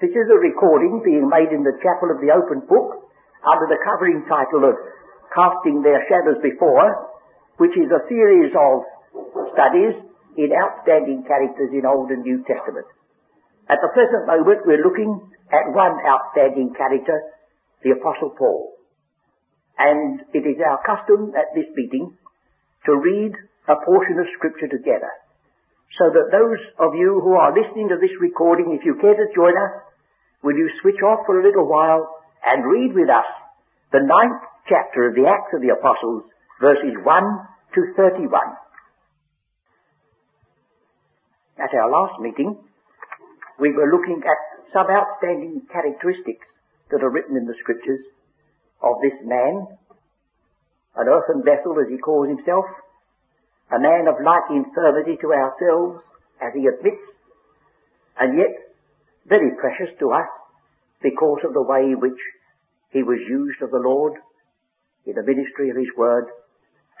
This is a recording being made in the chapel of the open book under the covering title of Casting Their Shadows Before, which is a series of studies in outstanding characters in Old and New Testament. At the present moment we're looking at one outstanding character, the Apostle Paul. And it is our custom at this meeting to read a portion of Scripture together. So that those of you who are listening to this recording, if you care to join us, will you switch off for a little while and read with us the ninth chapter of the Acts of the Apostles, verses 1 to 31. At our last meeting, we were looking at some outstanding characteristics that are written in the scriptures of this man, an earthen vessel as he calls himself, a man of like infirmity to ourselves as he admits, and yet very precious to us because of the way in which he was used of the Lord in the ministry of his word,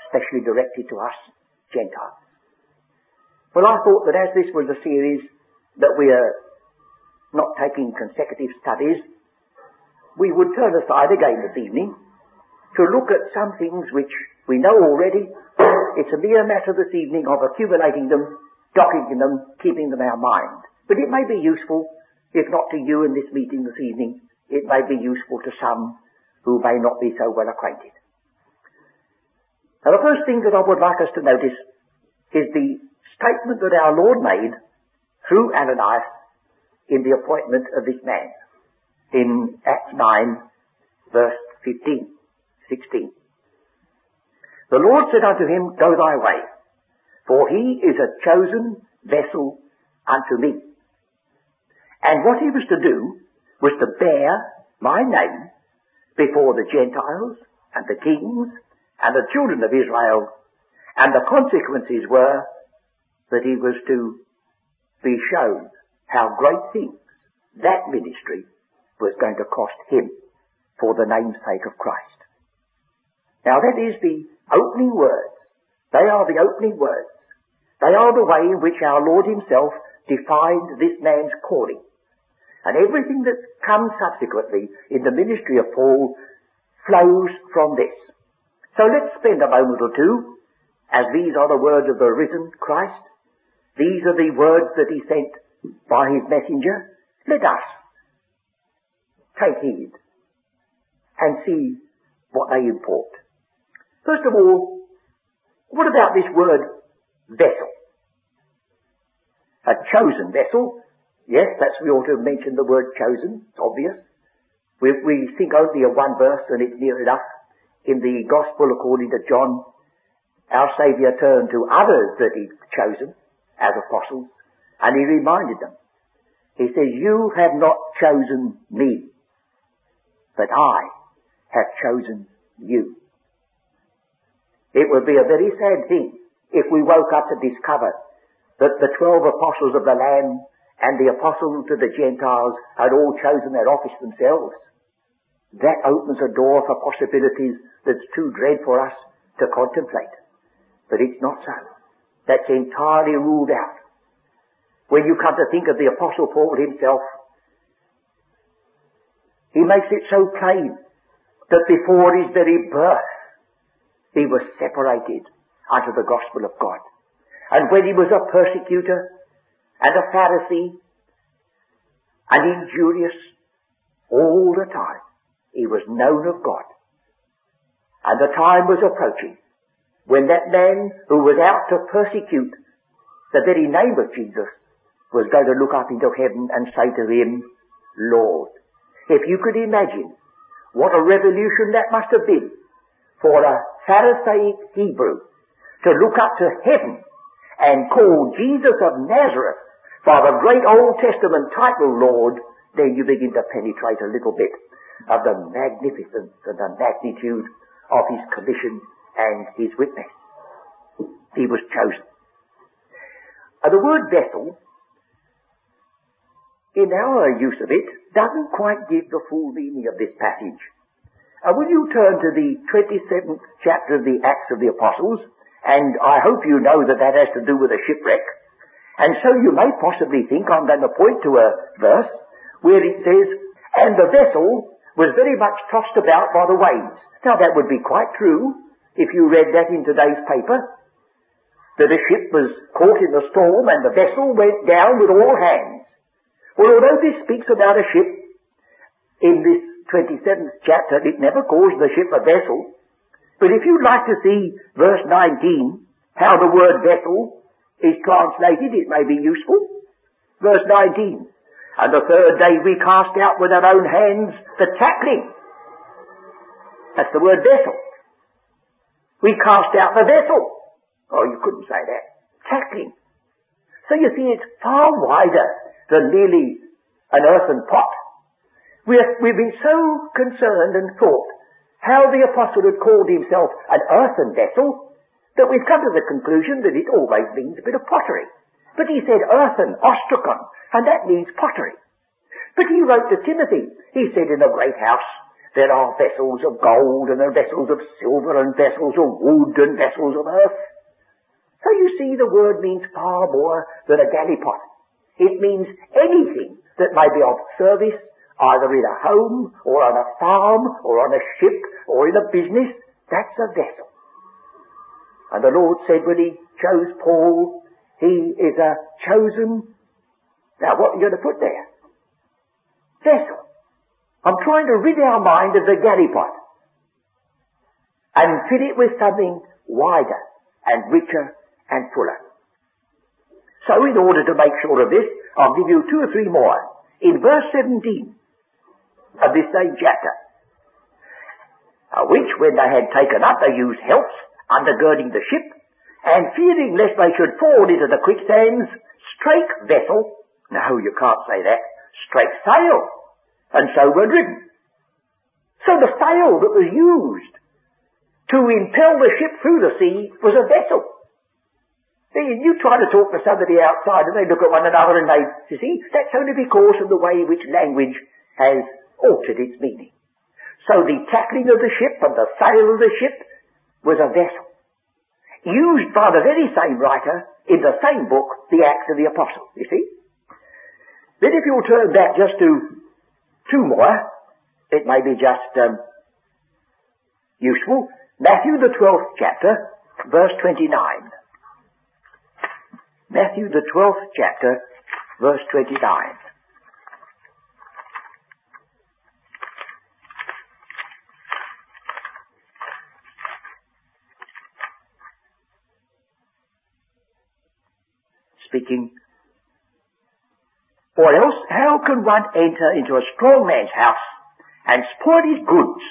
especially directed to us Gentiles. Well, I thought that as this was a series that we are not taking consecutive studies, we would turn aside again this evening to look at some things which we know already. It's a mere matter this evening of accumulating them, docking them, keeping them in our mind. But it may be useful if not to you in this meeting this evening, it may be useful to some who may not be so well acquainted. Now the first thing that I would like us to notice is the statement that our Lord made through Ananias in the appointment of this man in Acts 9 verse 15, 16. The Lord said unto him, Go thy way, for he is a chosen vessel unto me and what he was to do was to bear my name before the Gentiles and the kings and the children of Israel. And the consequences were that he was to be shown how great things that ministry was going to cost him for the name's sake of Christ. Now that is the opening words. They are the opening words. They are the way in which our Lord himself defined this man's calling. And everything that comes subsequently in the ministry of Paul flows from this. So let's spend a moment or two, as these are the words of the risen Christ. These are the words that he sent by his messenger. Let us take heed and see what they import. First of all, what about this word vessel? A chosen vessel Yes, that's, we ought to have mentioned the word chosen. It's obvious. We, we think only of one verse and it's near enough. In the Gospel according to John, our Saviour turned to others that He'd chosen as apostles and He reminded them. He says, you have not chosen me, but I have chosen you. It would be a very sad thing if we woke up to discover that the twelve apostles of the Lamb and the apostles to the Gentiles had all chosen their office themselves. That opens a door for possibilities that's too dread for us to contemplate. But it's not so. That's entirely ruled out. When you come to think of the apostle Paul himself, he makes it so plain that before his very birth, he was separated unto the gospel of God. And when he was a persecutor, and a Pharisee and injurious all the time. He was known of God. And the time was approaching when that man who was out to persecute the very name of Jesus was going to look up into heaven and say to him, Lord. If you could imagine what a revolution that must have been for a Pharisaic Hebrew to look up to heaven and call Jesus of Nazareth by the great Old Testament title Lord, then you begin to penetrate a little bit of the magnificence and the magnitude of his commission and his witness. He was chosen. Uh, the word vessel, in our use of it, doesn't quite give the full meaning of this passage. Uh, will you turn to the 27th chapter of the Acts of the Apostles, and I hope you know that that has to do with a shipwreck. And so you may possibly think I'm going to point to a verse where it says, and the vessel was very much tossed about by the waves. Now that would be quite true if you read that in today's paper, that a ship was caught in the storm and the vessel went down with all hands. Well, although this speaks about a ship in this 27th chapter, it never calls the ship a vessel. But if you'd like to see verse 19, how the word vessel is translated, it may be useful. Verse 19. And the third day we cast out with our own hands the tackling. That's the word vessel. We cast out the vessel. Oh, you couldn't say that. Tackling. So you see, it's far wider than merely an earthen pot. We're, we've been so concerned and thought how the apostle had called himself an earthen vessel that we've come to the conclusion that it always means a bit of pottery. But he said earthen, ostrakon, and that means pottery. But he wrote to Timothy, he said in a great house, there are vessels of gold and there are vessels of silver and vessels of wood and vessels of earth. So you see the word means far more than a gallipot. It means anything that may be of service either in a home or on a farm or on a ship or in a business, that's a vessel. And the Lord said when he chose Paul, he is a chosen, now what are you going to put there? Vessel. I'm trying to rid our mind of the gallipot and fill it with something wider and richer and fuller. So in order to make sure of this, I'll give you two or three more. In verse 17, of this same chapter. Uh, which, when they had taken up, they used helps, undergirding the ship, and fearing lest they should fall into the quicksands, strake vessel, no, you can't say that, strake sail, and so were driven. So the sail that was used to impel the ship through the sea was a vessel. You try to talk to somebody outside and they look at one another and they, you see, that's only because of the way in which language has altered its meaning. So the tackling of the ship and the sail of the ship was a vessel. Used by the very same writer in the same book, the Acts of the Apostles, you see. Then if you'll turn back just to two more, it may be just um, useful. Matthew the 12th chapter, verse 29. Matthew the 12th chapter, verse 29. Speaking. Or else, how can one enter into a strong man's house and spoil his goods,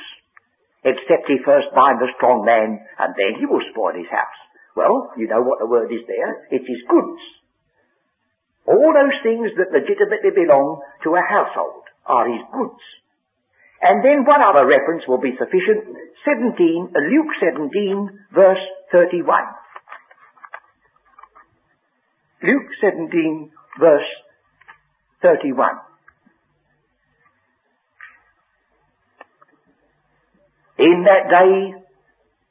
except he first bind the strong man, and then he will spoil his house? Well, you know what the word is there. It's his goods. All those things that legitimately belong to a household are his goods. And then one other reference will be sufficient. 17, Luke 17, verse 31. Luke 17 verse 31. In that day,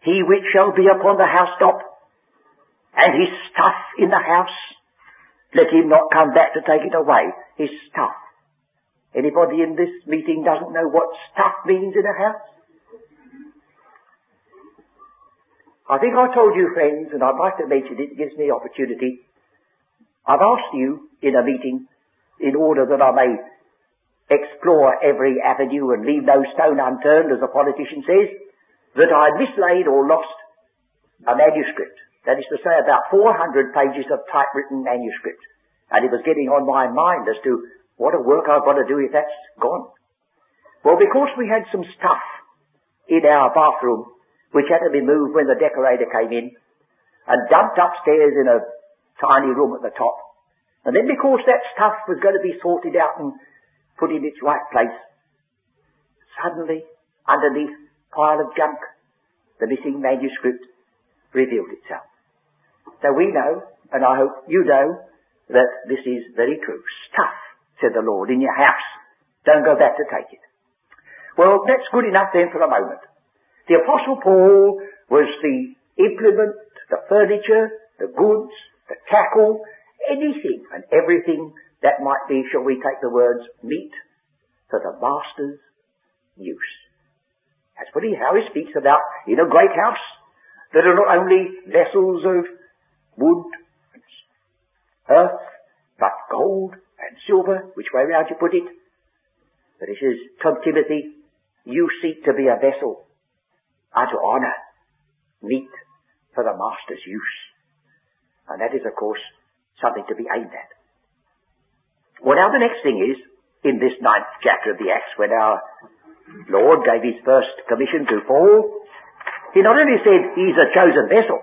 he which shall be upon the housetop, and his stuff in the house, let him not come back to take it away. His stuff. Anybody in this meeting doesn't know what stuff means in a house? I think I told you friends, and I'd like to mention it, it gives me opportunity. I've asked you in a meeting, in order that I may explore every avenue and leave no stone unturned, as a politician says, that I mislaid or lost a manuscript. That is to say, about 400 pages of typewritten manuscript. And it was getting on my mind as to what a work I've got to do if that's gone. Well, because we had some stuff in our bathroom which had to be moved when the decorator came in and dumped upstairs in a tiny room at the top. And then because that stuff was going to be sorted out and put in its right place, suddenly, underneath pile of junk, the missing manuscript revealed itself. So we know, and I hope you know, that this is very true. Stuff, said the Lord, in your house. Don't go back to take it. Well, that's good enough then for the moment. The Apostle Paul was the implement, the furniture, the goods, the tackle, anything and everything that might be, shall we take the words, meet for the master's use. That's what he, how he speaks about in a great house. There are not only vessels of wood and earth, but gold and silver, which way round you put it. But he says, Tom Timothy, you seek to be a vessel unto honour, meet for the master's use. And that is, of course, something to be aimed at. Well, now the next thing is, in this ninth chapter of the Acts, when our Lord gave his first commission to Paul, he not only said he's a chosen vessel,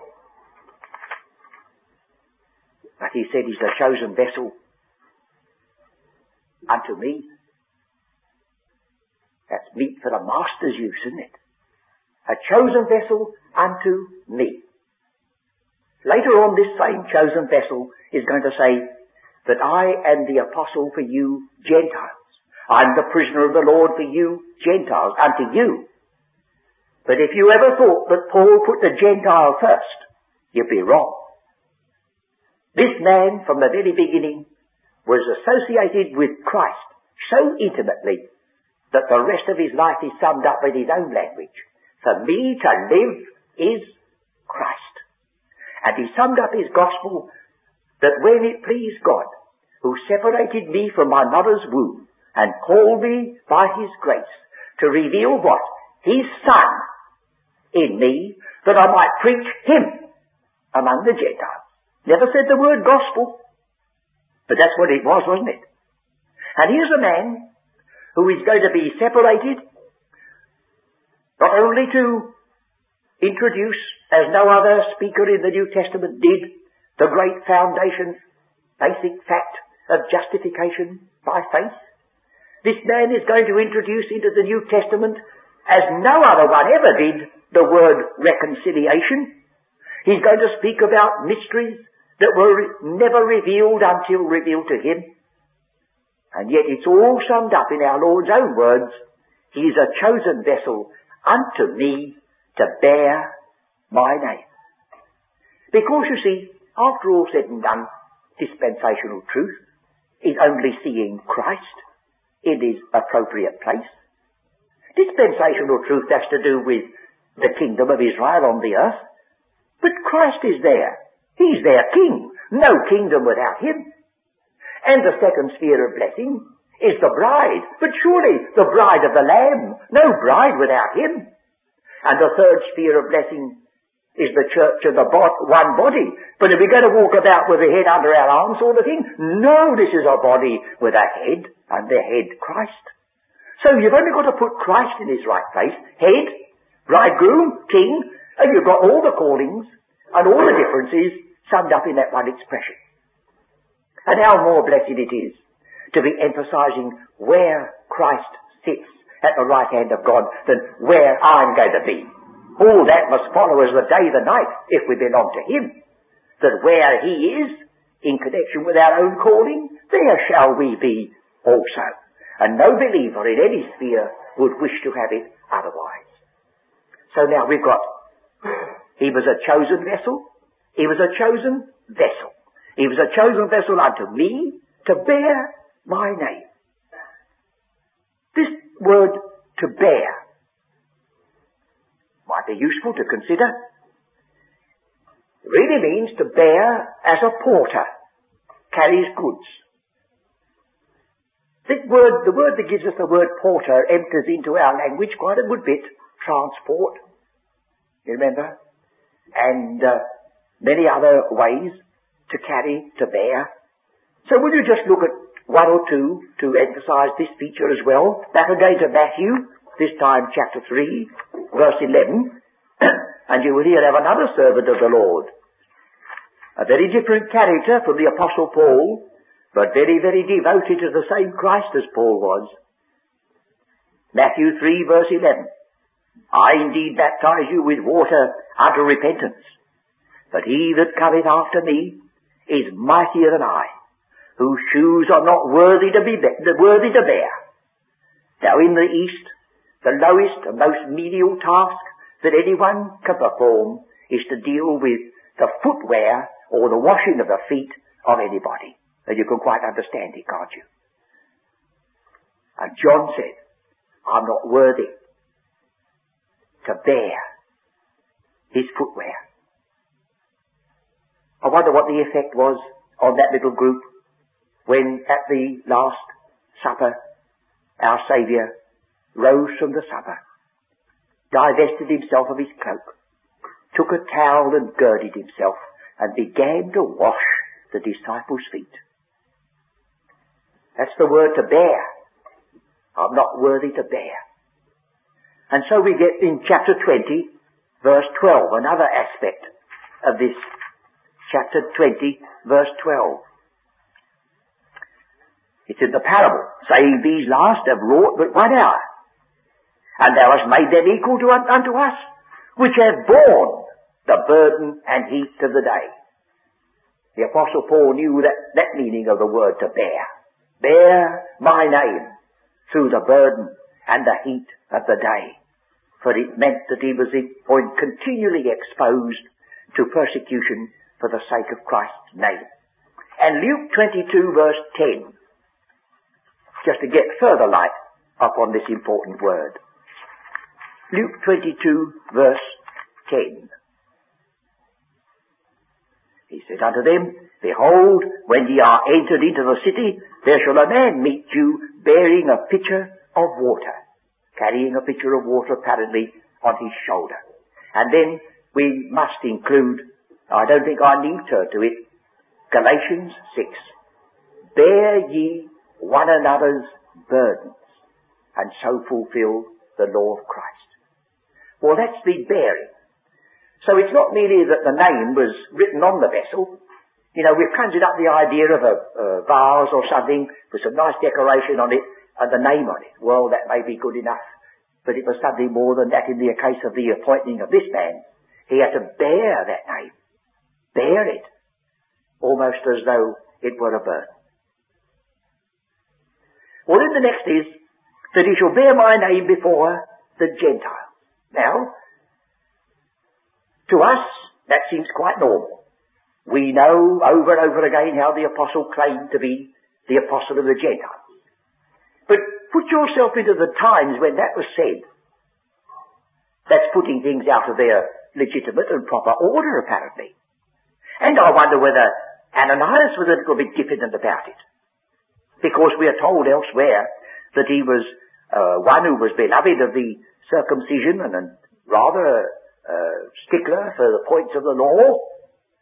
but he said he's a chosen vessel unto me. That's meet for the master's use, isn't it? A chosen vessel unto me. Later on, this same chosen vessel is going to say that I am the apostle for you Gentiles. I'm the prisoner of the Lord for you Gentiles, unto you. But if you ever thought that Paul put the Gentile first, you'd be wrong. This man, from the very beginning, was associated with Christ so intimately that the rest of his life is summed up in his own language. For me to live is Christ. And he summed up his gospel that when it pleased God, who separated me from my mother's womb and called me by his grace to reveal what? His son in me that I might preach him among the Gentiles. Never said the word gospel. But that's what it was, wasn't it? And here's a man who is going to be separated not only to introduce, as no other speaker in the New Testament did, the great foundation, basic fact of justification by faith. This man is going to introduce into the New Testament, as no other one ever did, the word reconciliation. He's going to speak about mysteries that were never revealed until revealed to him. And yet it's all summed up in our Lord's own words. He is a chosen vessel unto me to bear my name. Because you see, after all said and done, dispensational truth is only seeing Christ in his appropriate place. Dispensational truth has to do with the kingdom of Israel on the earth. But Christ is there He's their king. No kingdom without him. And the second sphere of blessing is the bride. But surely the bride of the Lamb. No bride without him. And the third sphere of blessing is the church of the bo- one body. But if we're going to walk about with a head under our arms sort of thing, no, this is a body with a head, and the head Christ. So you've only got to put Christ in his right place. Head, bridegroom, king, and you've got all the callings and all the differences summed up in that one expression. And how more blessed it is to be emphasizing where Christ sits at the right hand of God than where I'm going to be. All that must follow as the day the night if we belong to Him. That where He is, in connection with our own calling, there shall we be also. And no believer in any sphere would wish to have it otherwise. So now we've got, He was a chosen vessel, he was a chosen vessel. He was a chosen vessel unto me to bear my name. This word to bear might be useful to consider. Really means to bear as a porter carries goods. The word, the word that gives us the word porter enters into our language quite a good bit. Transport. You remember? And uh, many other ways to carry, to bear. So will you just look at one or two to emphasize this feature as well? Back again to Matthew, this time chapter 3, verse 11, and you will here have another servant of the Lord. A very different character from the Apostle Paul, but very, very devoted to the same Christ as Paul was. Matthew 3 verse 11. I indeed baptize you with water unto repentance. But he that cometh after me is mightier than I, whose shoes are not worthy to be, worthy to bear. Now in the East, the lowest and most menial task that anyone can perform is to deal with the footwear or the washing of the feet of anybody. And you can quite understand it, can't you? And John said, I'm not worthy to bear his footwear. I wonder what the effect was on that little group when at the last supper our Saviour rose from the supper, divested himself of his cloak, took a towel and girded himself, and began to wash the disciples' feet. That's the word to bear. I'm not worthy to bear. And so we get in chapter 20, verse 12, another aspect of this chapter 20, verse 12. It's in the parable, saying these last have wrought but one hour. And thou hast made them equal to, unto us, which have borne the burden and heat of the day. The apostle Paul knew that, that meaning of the word to bear. Bear my name through the burden and the heat of the day. For it meant that he was in continually exposed to persecution for the sake of Christ's name. And Luke 22 verse 10, just to get further light upon this important word. Luke 22 verse 10. He said unto them, Behold, when ye are entered into the city, there shall a man meet you bearing a pitcher of water, carrying a pitcher of water apparently on his shoulder. And then we must include, I don't think I need to it, Galatians 6. Bear ye one another's burdens, and so fulfill the law of Christ. Well, that's the bearing. So it's not merely that the name was written on the vessel. You know, we've conjured up the idea of a, a vase or something with some nice decoration on it and the name on it. Well, that may be good enough. But it was something more than that in the case of the appointing of this man. He had to bear that name. Bear it. Almost as though it were a burden. Well, then the next is that he shall bear my name before the Gentiles. Now, to us, that seems quite normal. We know over and over again how the apostle claimed to be the apostle of the Gentiles. But put yourself into the times when that was said. That's putting things out of their legitimate and proper order, apparently. And I wonder whether Ananias was a little bit diffident about it. Because we are told elsewhere that he was uh, one who was beloved of the circumcision and rather uh, stickler for the points of the law,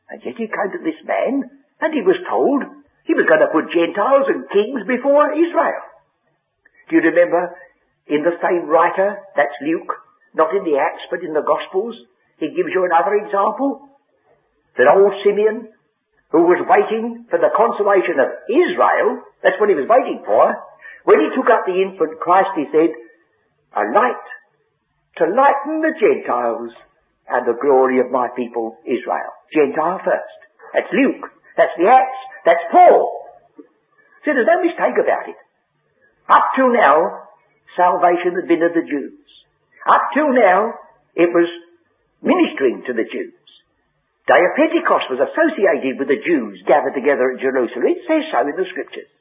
and yet he came to this man, and he was told he was going to put Gentiles and kings before Israel. Do you remember in the same writer, that's Luke, not in the Acts but in the Gospels, he gives you another example, that old Simeon, who was waiting for the consolation of Israel, that's what he was waiting for, when he took up the infant Christ, he said, a light to lighten the Gentiles and the glory of my people Israel. Gentile first. That's Luke. That's the Acts. That's Paul. See, there's no mistake about it. Up till now, salvation had been of the Jews. Up till now, it was ministering to the Jews. Day of Pentecost was associated with the Jews gathered together at Jerusalem. It says so in the scriptures.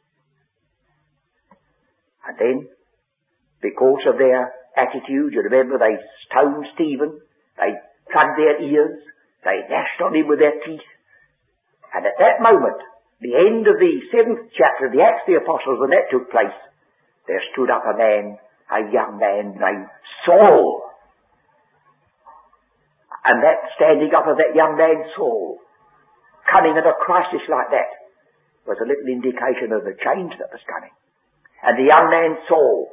And then, because of their attitude, you remember they stoned Stephen, they plugged their ears, they gnashed on him with their teeth, and at that moment, the end of the seventh chapter of the Acts of the Apostles, when that took place, there stood up a man, a young man named Saul. And that standing up of that young man Saul, coming at a crisis like that, was a little indication of the change that was coming. And the young man Saul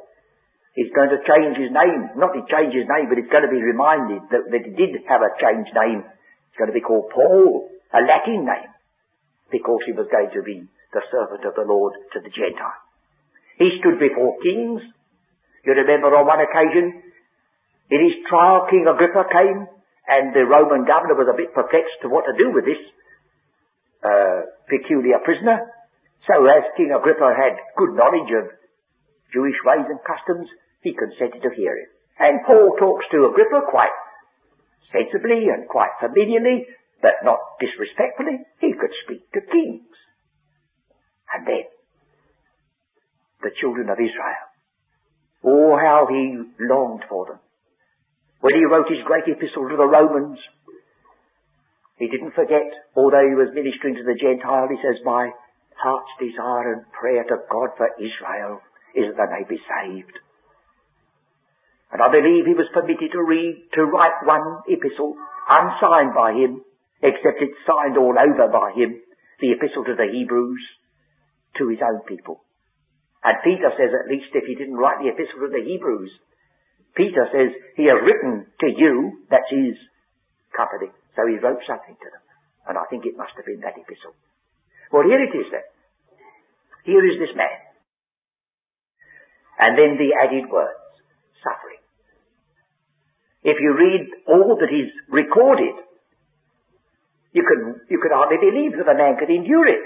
He's going to change his name. Not to change his name, but he's going to be reminded that, that he did have a changed name. It's going to be called Paul, a Latin name, because he was going to be the servant of the Lord to the Gentiles. He stood before kings. You remember on one occasion, in his trial, King Agrippa came, and the Roman governor was a bit perplexed to what to do with this uh, peculiar prisoner. So as King Agrippa had good knowledge of Jewish ways and customs, he consented to hear it. And Paul talks to Agrippa quite sensibly and quite familiarly, but not disrespectfully. He could speak to kings. And then, the children of Israel Oh, how he longed for them. When he wrote his great epistle to the Romans, he didn't forget, although he was ministering to the Gentile, he says, my heart's desire and prayer to God for Israel is that they be saved. And I believe he was permitted to read, to write one epistle, unsigned by him, except it's signed all over by him, the epistle to the Hebrews, to his own people. And Peter says at least if he didn't write the epistle to the Hebrews, Peter says he has written to you, that's company. So he wrote something to them. And I think it must have been that epistle. Well, here it is then. Here is this man. And then the added words, suffering. If you read all that is recorded, you can, you can hardly believe that a man could endure it.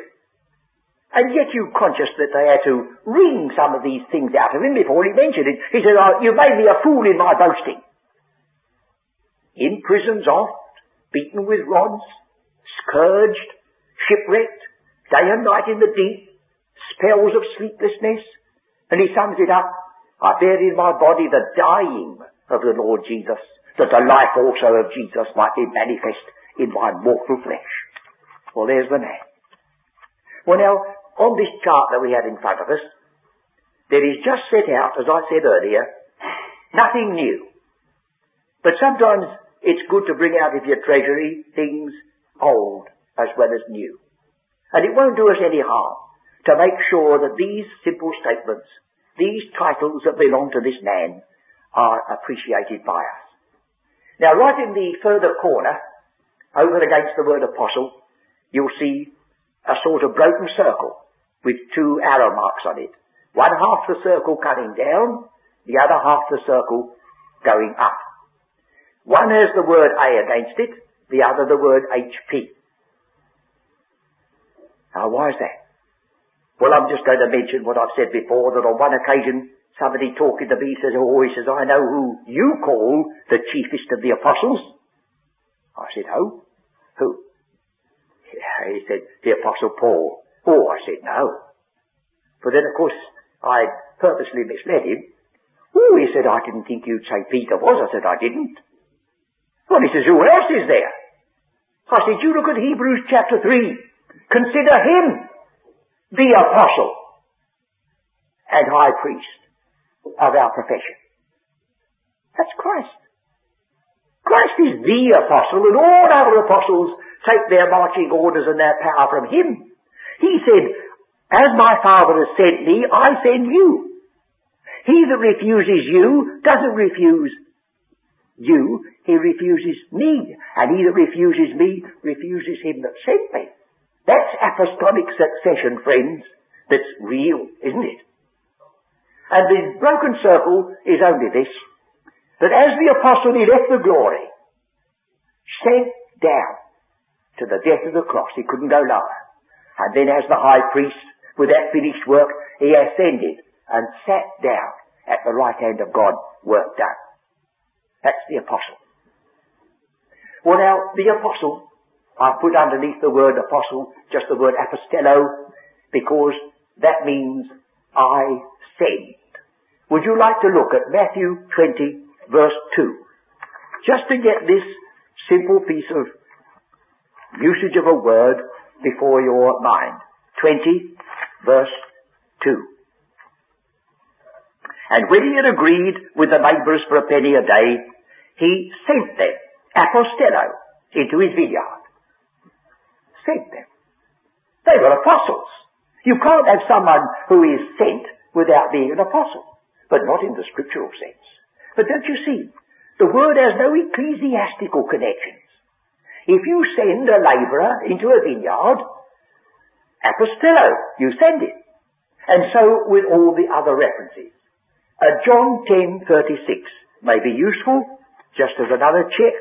And yet you conscious that they had to wring some of these things out of him before he mentioned it. He said, oh, you made me a fool in my boasting. In prisons oft, beaten with rods, scourged, shipwrecked, day and night in the deep, spells of sleeplessness. And he sums it up, I bear in my body the dying of the Lord Jesus, that the life also of Jesus might be manifest in my mortal flesh. Well, there's the man. Well now, on this chart that we have in front of us, there is just set out, as I said earlier, nothing new. But sometimes it's good to bring out of your treasury things old as well as new. And it won't do us any harm to make sure that these simple statements, these titles that belong to this man, are appreciated by us. Now right in the further corner, over against the word apostle, you'll see a sort of broken circle with two arrow marks on it. One half the circle coming down, the other half the circle going up. One has the word A against it, the other the word HP. Now why is that? Well, I'm just going to mention what I've said before, that on one occasion somebody talking to me says, oh, he says, I know who you call the chiefest of the apostles. I said, who? Who? He said, the apostle Paul. Oh, I said no. But then, of course, I purposely misled him. Oh, he said, I didn't think you'd say Peter was. I said, I didn't. Well, he says, who else is there? I said, you look at Hebrews chapter 3. Consider him the apostle and high priest of our profession. That's Christ. Christ is the apostle and all other apostles take their marching orders and their power from him. He said, as my Father has sent me, I send you. He that refuses you doesn't refuse you, he refuses me. And he that refuses me refuses him that sent me. That's apostolic succession, friends. That's real, isn't it? And the broken circle is only this, that as the apostle he left the glory, sent down to the death of the cross, he couldn't go lower. And then as the high priest, with that finished work, he ascended and sat down at the right hand of God, work done. That's the apostle. Well now, the apostle, I put underneath the word apostle just the word apostello, because that means I send. Would you like to look at Matthew 20 verse 2? Just to get this simple piece of usage of a word before your mind. 20, verse 2. And when he had agreed with the labourers for a penny a day, he sent them, apostello, into his vineyard. Sent them. They were apostles. You can't have someone who is sent without being an apostle, but not in the scriptural sense. But don't you see, the word has no ecclesiastical connections. If you send a labourer into a vineyard, apostello, you send it. And so with all the other references. John 10:36 may be useful, just as another check.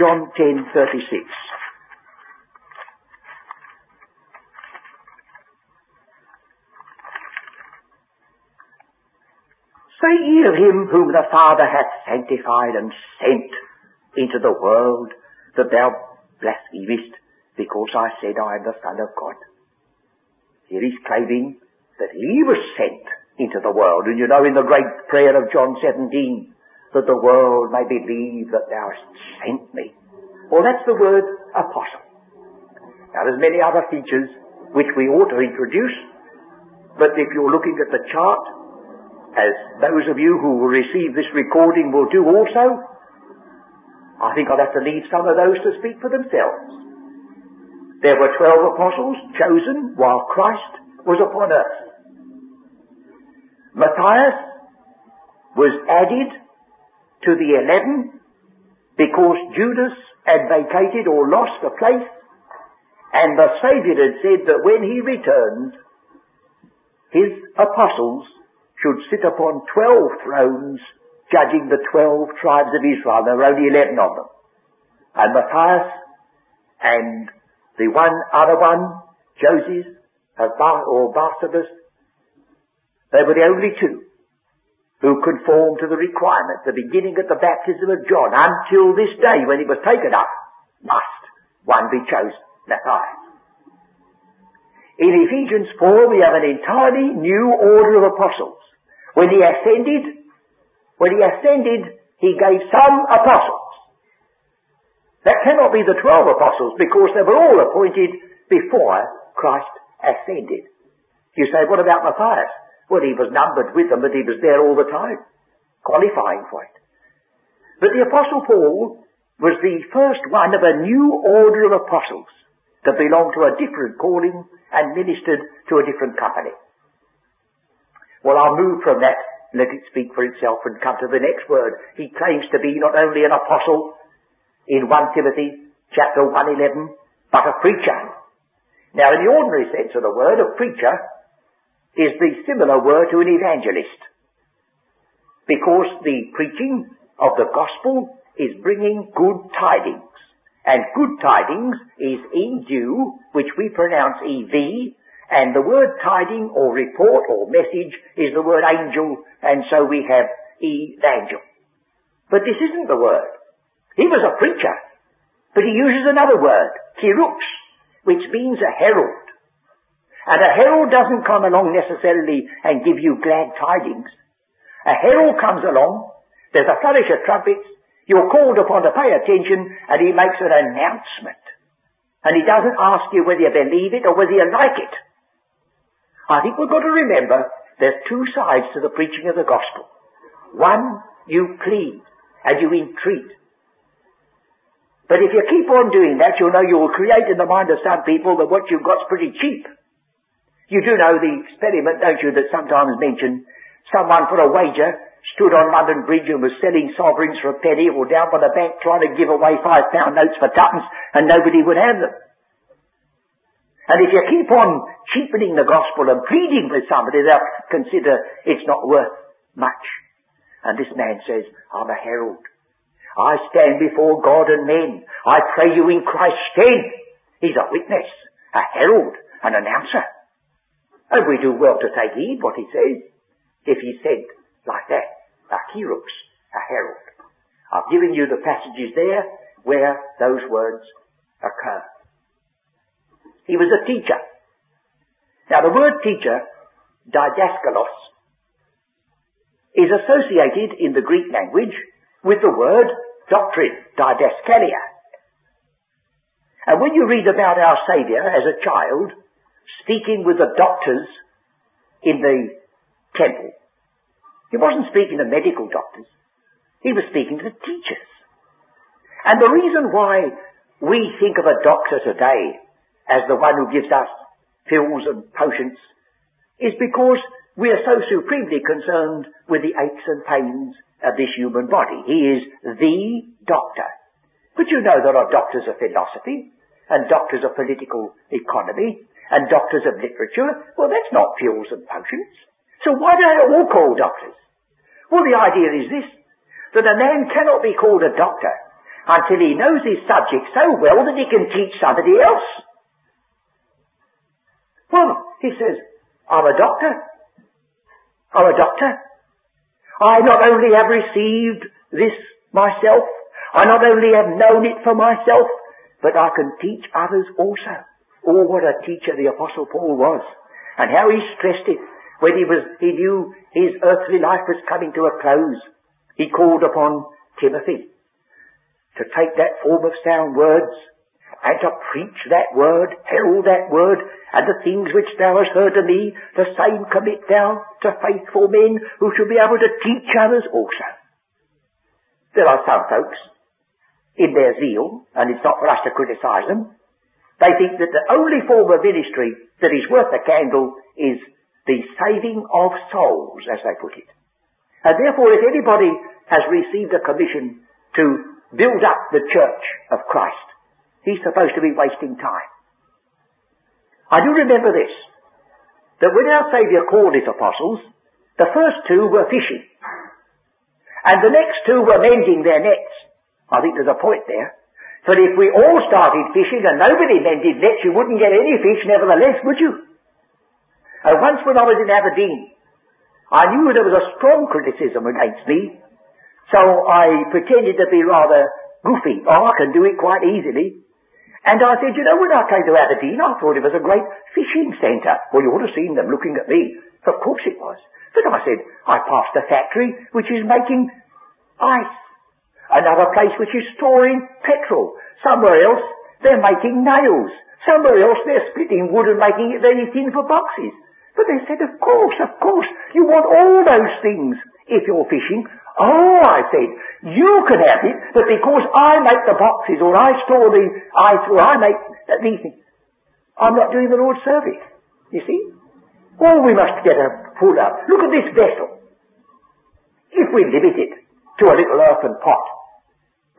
John 10:36. Say ye of him whom the Father hath sanctified and sent into the world that thou blasphemest because I said I am the Son of God. Here he's claiming that he was sent into the world. And you know in the great prayer of John 17, that the world may believe that thou hast sent me. Well, that's the word apostle. Now there's many other features which we ought to introduce, but if you're looking at the chart, as those of you who will receive this recording will do also, I think I'll have to leave some of those to speak for themselves. There were twelve apostles chosen while Christ was upon earth. Matthias was added to the eleven because Judas had vacated or lost the place and the Saviour had said that when he returned, his apostles should sit upon twelve thrones judging the twelve tribes of Israel. There were only eleven of them. And Matthias and the one other one, Joseph or Barsabbas, they were the only two who conformed to the requirement, the beginning at the baptism of John, until this day when he was taken up, must one be chosen, Matthias. In Ephesians 4 we have an entirely new order of apostles. When he ascended, when he ascended, he gave some apostles. That cannot be the twelve apostles because they were all appointed before Christ ascended. You say, what about Matthias? Well, he was numbered with them, but he was there all the time, qualifying for it. But the apostle Paul was the first one of a new order of apostles that belonged to a different calling and ministered to a different company. Well, I'll move from that, let it speak for itself and come to the next word. He claims to be not only an apostle, in 1 Timothy chapter 1.11, but a preacher. Now in the ordinary sense of the word, a preacher is the similar word to an evangelist. Because the preaching of the gospel is bringing good tidings. And good tidings is E-U, which we pronounce EV, and the word tiding or report or message is the word angel, and so we have evangel. But this isn't the word. He was a preacher. But he uses another word, kirux, which means a herald. And a herald doesn't come along necessarily and give you glad tidings. A herald comes along, there's a flourish of trumpets, you're called upon to pay attention, and he makes an announcement. And he doesn't ask you whether you believe it or whether you like it. I think we've got to remember there's two sides to the preaching of the gospel. One, you plead and you entreat but if you keep on doing that, you'll know you'll create in the mind of some people that what you've got's pretty cheap. You do know the experiment, don't you, that sometimes mentioned someone for a wager stood on London Bridge and was selling sovereigns for a penny or down by the bank trying to give away five pound notes for tuppence and nobody would have them. And if you keep on cheapening the gospel and pleading with somebody, they'll consider it's not worth much. And this man says, I'm a herald. I stand before God and men. I pray you in Christ's stead. He's a witness, a herald, an announcer. And we do well to take heed what he says. If he said like that, a kirux, a herald. I've given you the passages there where those words occur. He was a teacher. Now the word teacher, didaskalos, is associated in the Greek language with the word doctrine, didaskalia. And when you read about our Saviour as a child speaking with the doctors in the temple, he wasn't speaking to medical doctors. He was speaking to the teachers. And the reason why we think of a doctor today as the one who gives us pills and potions is because we are so supremely concerned with the aches and pains of this human body. He is the doctor. But you know there are doctors of philosophy, and doctors of political economy, and doctors of literature. Well, that's not pills and potions. So why do they all call doctors? Well, the idea is this, that a man cannot be called a doctor until he knows his subject so well that he can teach somebody else. Well, he says, I'm a doctor. I'm a doctor. I not only have received this myself, I not only have known it for myself, but I can teach others also. Oh, what a teacher the Apostle Paul was. and how he stressed it when he was, he knew his earthly life was coming to a close. He called upon Timothy to take that form of sound words and to preach that word, herald that word, and the things which thou hast heard of me, the same commit thou to faithful men who shall be able to teach others also. There are some folks, in their zeal, and it's not for us to criticise them, they think that the only form of ministry that is worth a candle is the saving of souls, as they put it. And therefore, if anybody has received a commission to build up the church of Christ, he's supposed to be wasting time. I do remember this, that when our Saviour called his apostles, the first two were fishing, and the next two were mending their nets. I think there's a point there. But if we all started fishing and nobody mended nets, you wouldn't get any fish nevertheless, would you? And once when I was in Aberdeen, I knew there was a strong criticism against me, so I pretended to be rather goofy. Oh, I can do it quite easily. And I said, you know, when I came to Aberdeen, I thought it was a great fishing centre. Well, you ought to have seen them looking at me. Of course it was. But I said, I passed a factory which is making ice. Another place which is storing petrol. Somewhere else, they're making nails. Somewhere else, they're splitting wood and making it very thin for boxes. But they said, of course, of course, you want all those things if you're fishing. Oh, I said, you can have it, but because I make the boxes or I store the ice or I make these things, I'm not doing the Lord's service. You see? Oh, we must get a pull up. Look at this vessel. If we limit it to a little earthen pot,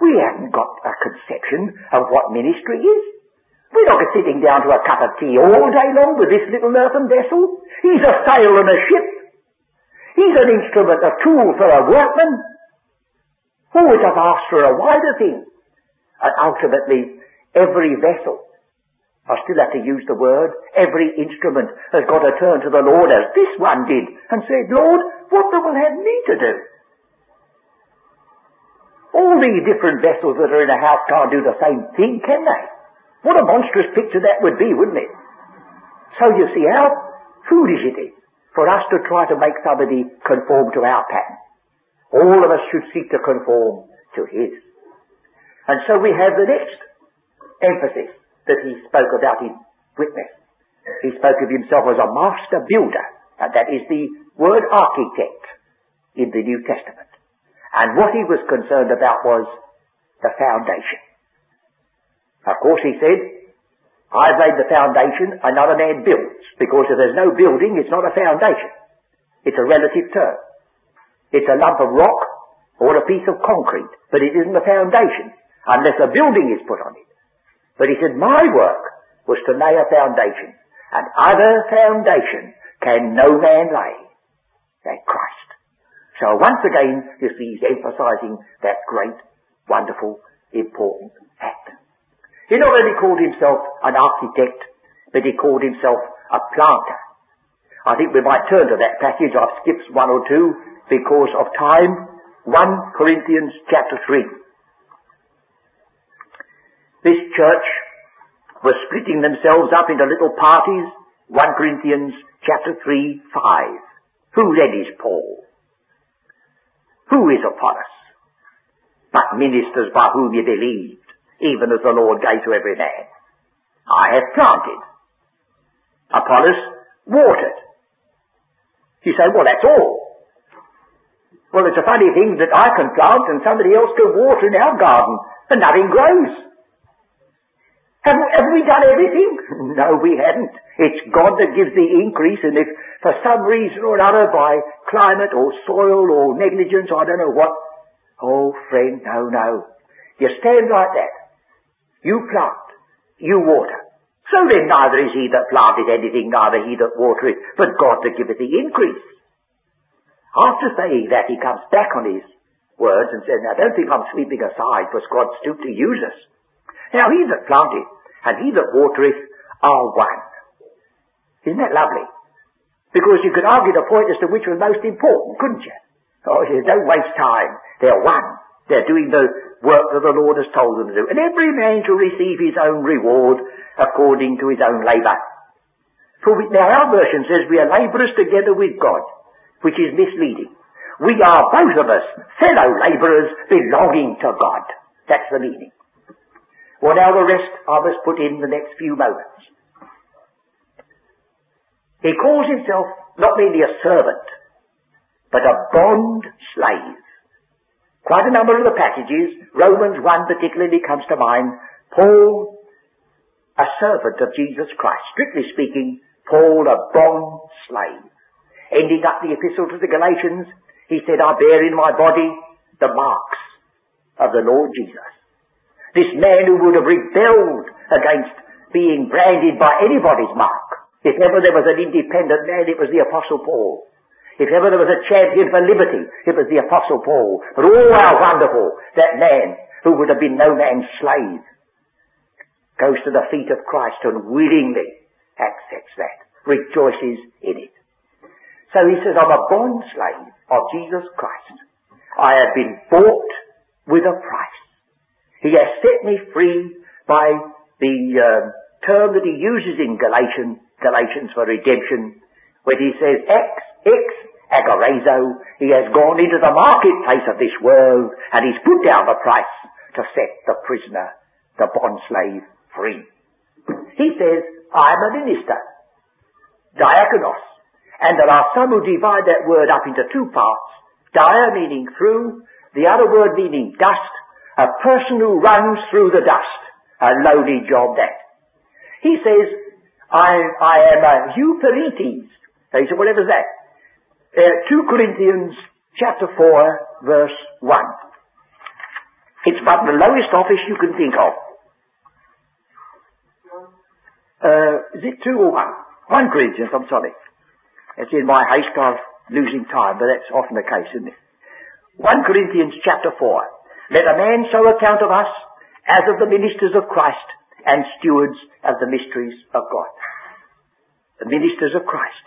we haven't got a conception of what ministry is. We're not sitting down to a cup of tea all day long with this little earthen vessel. He's a sail on a ship. He's an instrument, a tool for a workman. Who is a vast for a wider thing? And ultimately, every vessel, I still have to use the word, every instrument has got to turn to the Lord as this one did and said, Lord, what the will have me to do? All these different vessels that are in a house can't do the same thing, can they? What a monstrous picture that would be, wouldn't it? So you see how foolish it is for us to try to make somebody conform to our pattern. All of us should seek to conform to his. And so we have the next emphasis that he spoke about his witness. He spoke of himself as a master builder, and that is the word architect in the New Testament. And what he was concerned about was the foundation. Of course he said, I've laid the foundation, another man builds, because if there's no building, it's not a foundation. It's a relative term. It's a lump of rock or a piece of concrete, but it isn't a foundation, unless a building is put on it. But he said, my work was to lay a foundation, and other foundation can no man lay than Christ. So once again, you see, he's emphasizing that great, wonderful, important fact. He not only called himself an architect, but he called himself a planter. I think we might turn to that passage. I've skipped one or two because of time. 1 Corinthians chapter 3. This church was splitting themselves up into little parties. 1 Corinthians chapter 3, 5. Who then is Paul? Who is Apollos? But ministers by whom ye believed, even as the Lord gave to every man. I have planted. Apollos watered. You say, well, that's all. Well, it's a funny thing that I can plant and somebody else can water in our garden and nothing grows. Have, have we done everything? No, we haven't. It's God that gives the increase and if for some reason or another by climate or soil or negligence, I don't know what. Oh, friend, no, no. You stand like that. You plant. You water. So then neither is he that planted anything, neither he that watereth, but God that giveth the increase. After saying that, he comes back on his words and says, now don't think I'm sweeping aside, because God stooped to use us. Now he that planteth and he that watereth are one. Isn't that lovely? Because you could argue the point as to which was most important, couldn't you? Oh, you don't waste time. They're one. They're doing the work that the Lord has told them to do. And every man shall receive his own reward according to his own labour. For we, now our version says we are labourers together with God, which is misleading. We are both of us fellow labourers belonging to God. That's the meaning. Well now the rest I must put in the next few moments. He calls himself not merely a servant, but a bond slave. Quite a number of the passages, Romans 1 particularly comes to mind, Paul, a servant of Jesus Christ. Strictly speaking, Paul, a bond slave. Ending up the epistle to the Galatians, he said, I bear in my body the marks of the Lord Jesus. This man who would have rebelled against being branded by anybody's mark. If ever there was an independent man, it was the Apostle Paul. If ever there was a champion for liberty, it was the Apostle Paul. But oh, how wonderful that man who would have been no man's slave goes to the feet of Christ and willingly accepts that, rejoices in it. So he says, I'm a bond slave of Jesus Christ. I have been bought with a price. He has set me free by the uh, term that he uses in Galatians, Galatians for redemption, when he says ex, ex agorazo, he has gone into the marketplace of this world and he's put down the price to set the prisoner, the bond slave, free. He says, I'm a minister, diakonos, and there are some who divide that word up into two parts, dia meaning through, the other word meaning dust, a person who runs through the dust. A lowly job that. He says, I, I am a huperetes. He said, whatever's that? Uh, 2 Corinthians chapter 4 verse 1. It's but the lowest office you can think of. Uh, is it 2 or 1? 1 Corinthians, I'm sorry. It's in my haste of losing time, but that's often the case, isn't it? 1 Corinthians chapter 4. Let a man so account of us as of the ministers of Christ and stewards of the mysteries of God. The ministers of Christ.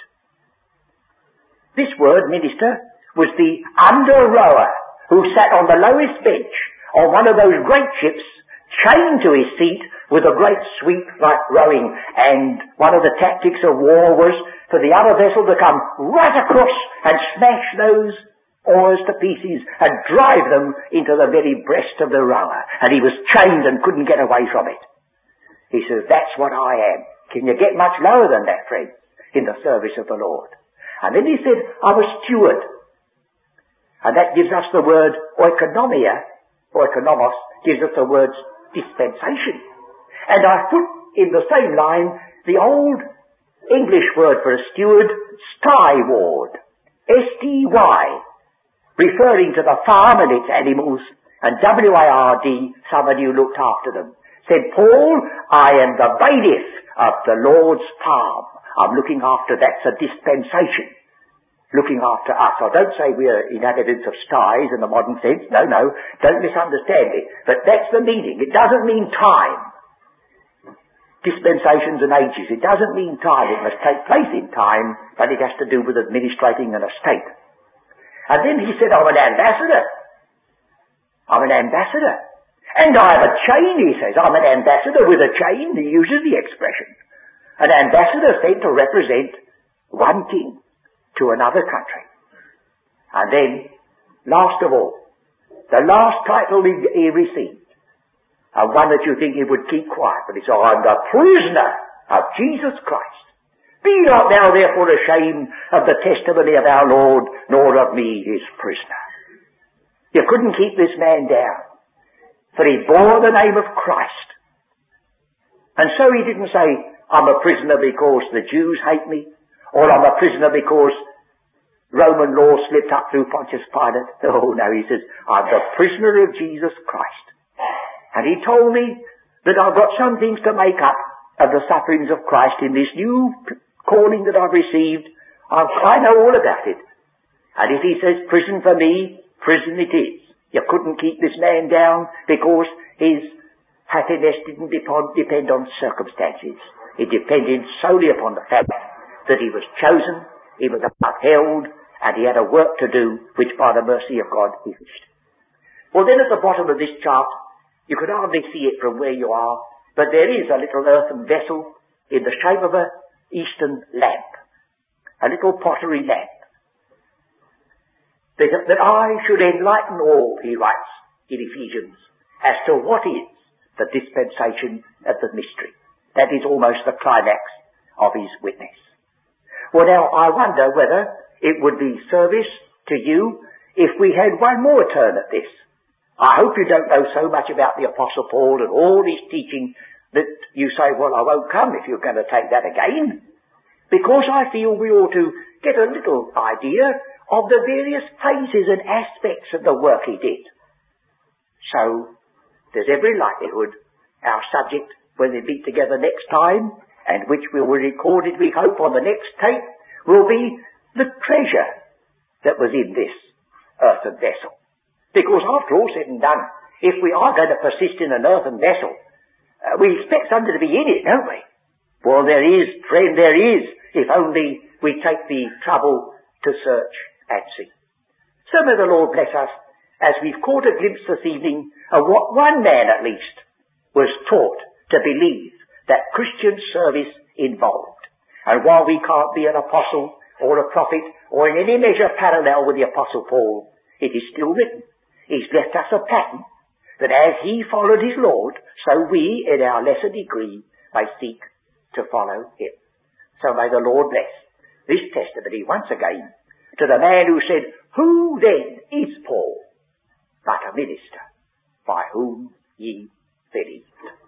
This word, minister, was the under rower who sat on the lowest bench on one of those great ships, chained to his seat with a great sweep like rowing. And one of the tactics of war was for the other vessel to come right across and smash those oars to pieces and drive them into the very breast of the rower. And he was chained and couldn't get away from it. He says, that's what I am. Can you get much lower than that, friend, in the service of the Lord? And then he said, I'm a steward. And that gives us the word oikonomia, or oikonomos, gives us the word dispensation. And I put in the same line the old English word for a steward, styward. S-T-Y referring to the farm and its animals, and W-A-R-D, somebody who looked after them, said, Paul, I am the bailiff of the Lord's farm. I'm looking after, that's a dispensation. Looking after us. I don't say we're inhabitants of styes in the modern sense. No, no. Don't misunderstand me. But that's the meaning. It doesn't mean time. Dispensations and ages. It doesn't mean time. It must take place in time, but it has to do with administrating an estate. And then he said, I'm an ambassador. I'm an ambassador. And I have a chain, he says. I'm an ambassador with a chain. He uses the expression. An ambassador is sent to represent one king to another country. And then, last of all, the last title he, he received, and one that you think he would keep quiet, but he said, I'm the prisoner of Jesus Christ. Be not thou therefore ashamed of the testimony of our Lord, nor of me his prisoner. You couldn't keep this man down, for he bore the name of Christ. And so he didn't say, I'm a prisoner because the Jews hate me, or I'm a prisoner because Roman law slipped up through Pontius Pilate. Oh no, he says, I'm the prisoner of Jesus Christ. And he told me that I've got some things to make up of the sufferings of Christ in this new calling that I've received, I've, I know all about it. And if he says prison for me, prison it is. You couldn't keep this man down because his happiness didn't depend on circumstances. It depended solely upon the fact that he was chosen, he was upheld, and he had a work to do which by the mercy of God he finished. Well then at the bottom of this chart, you could hardly see it from where you are, but there is a little earthen vessel in the shape of a Eastern lamp, a little pottery lamp, that, that I should enlighten all, he writes in Ephesians, as to what is the dispensation of the mystery. That is almost the climax of his witness. Well now, I wonder whether it would be service to you if we had one more turn at this. I hope you don't know so much about the Apostle Paul and all his teaching that you say, well, I won't come if you're going to take that again. Because I feel we ought to get a little idea of the various phases and aspects of the work he did. So, there's every likelihood our subject, when we meet together next time, and which will record it, we hope, on the next tape, will be the treasure that was in this earthen vessel. Because after all said and done, if we are going to persist in an earthen vessel, uh, we expect something to be in it, don't we? Well, there is, friend, there is, if only we take the trouble to search and see. So may the Lord bless us as we've caught a glimpse this evening of what one man at least was taught to believe that Christian service involved. And while we can't be an apostle or a prophet or in any measure parallel with the apostle Paul, it is still written. He's left us a pattern that as he followed his Lord, so we, in our lesser degree, may seek to follow him. So may the Lord bless this testimony once again to the man who said, Who then is Paul but a minister by whom ye believed?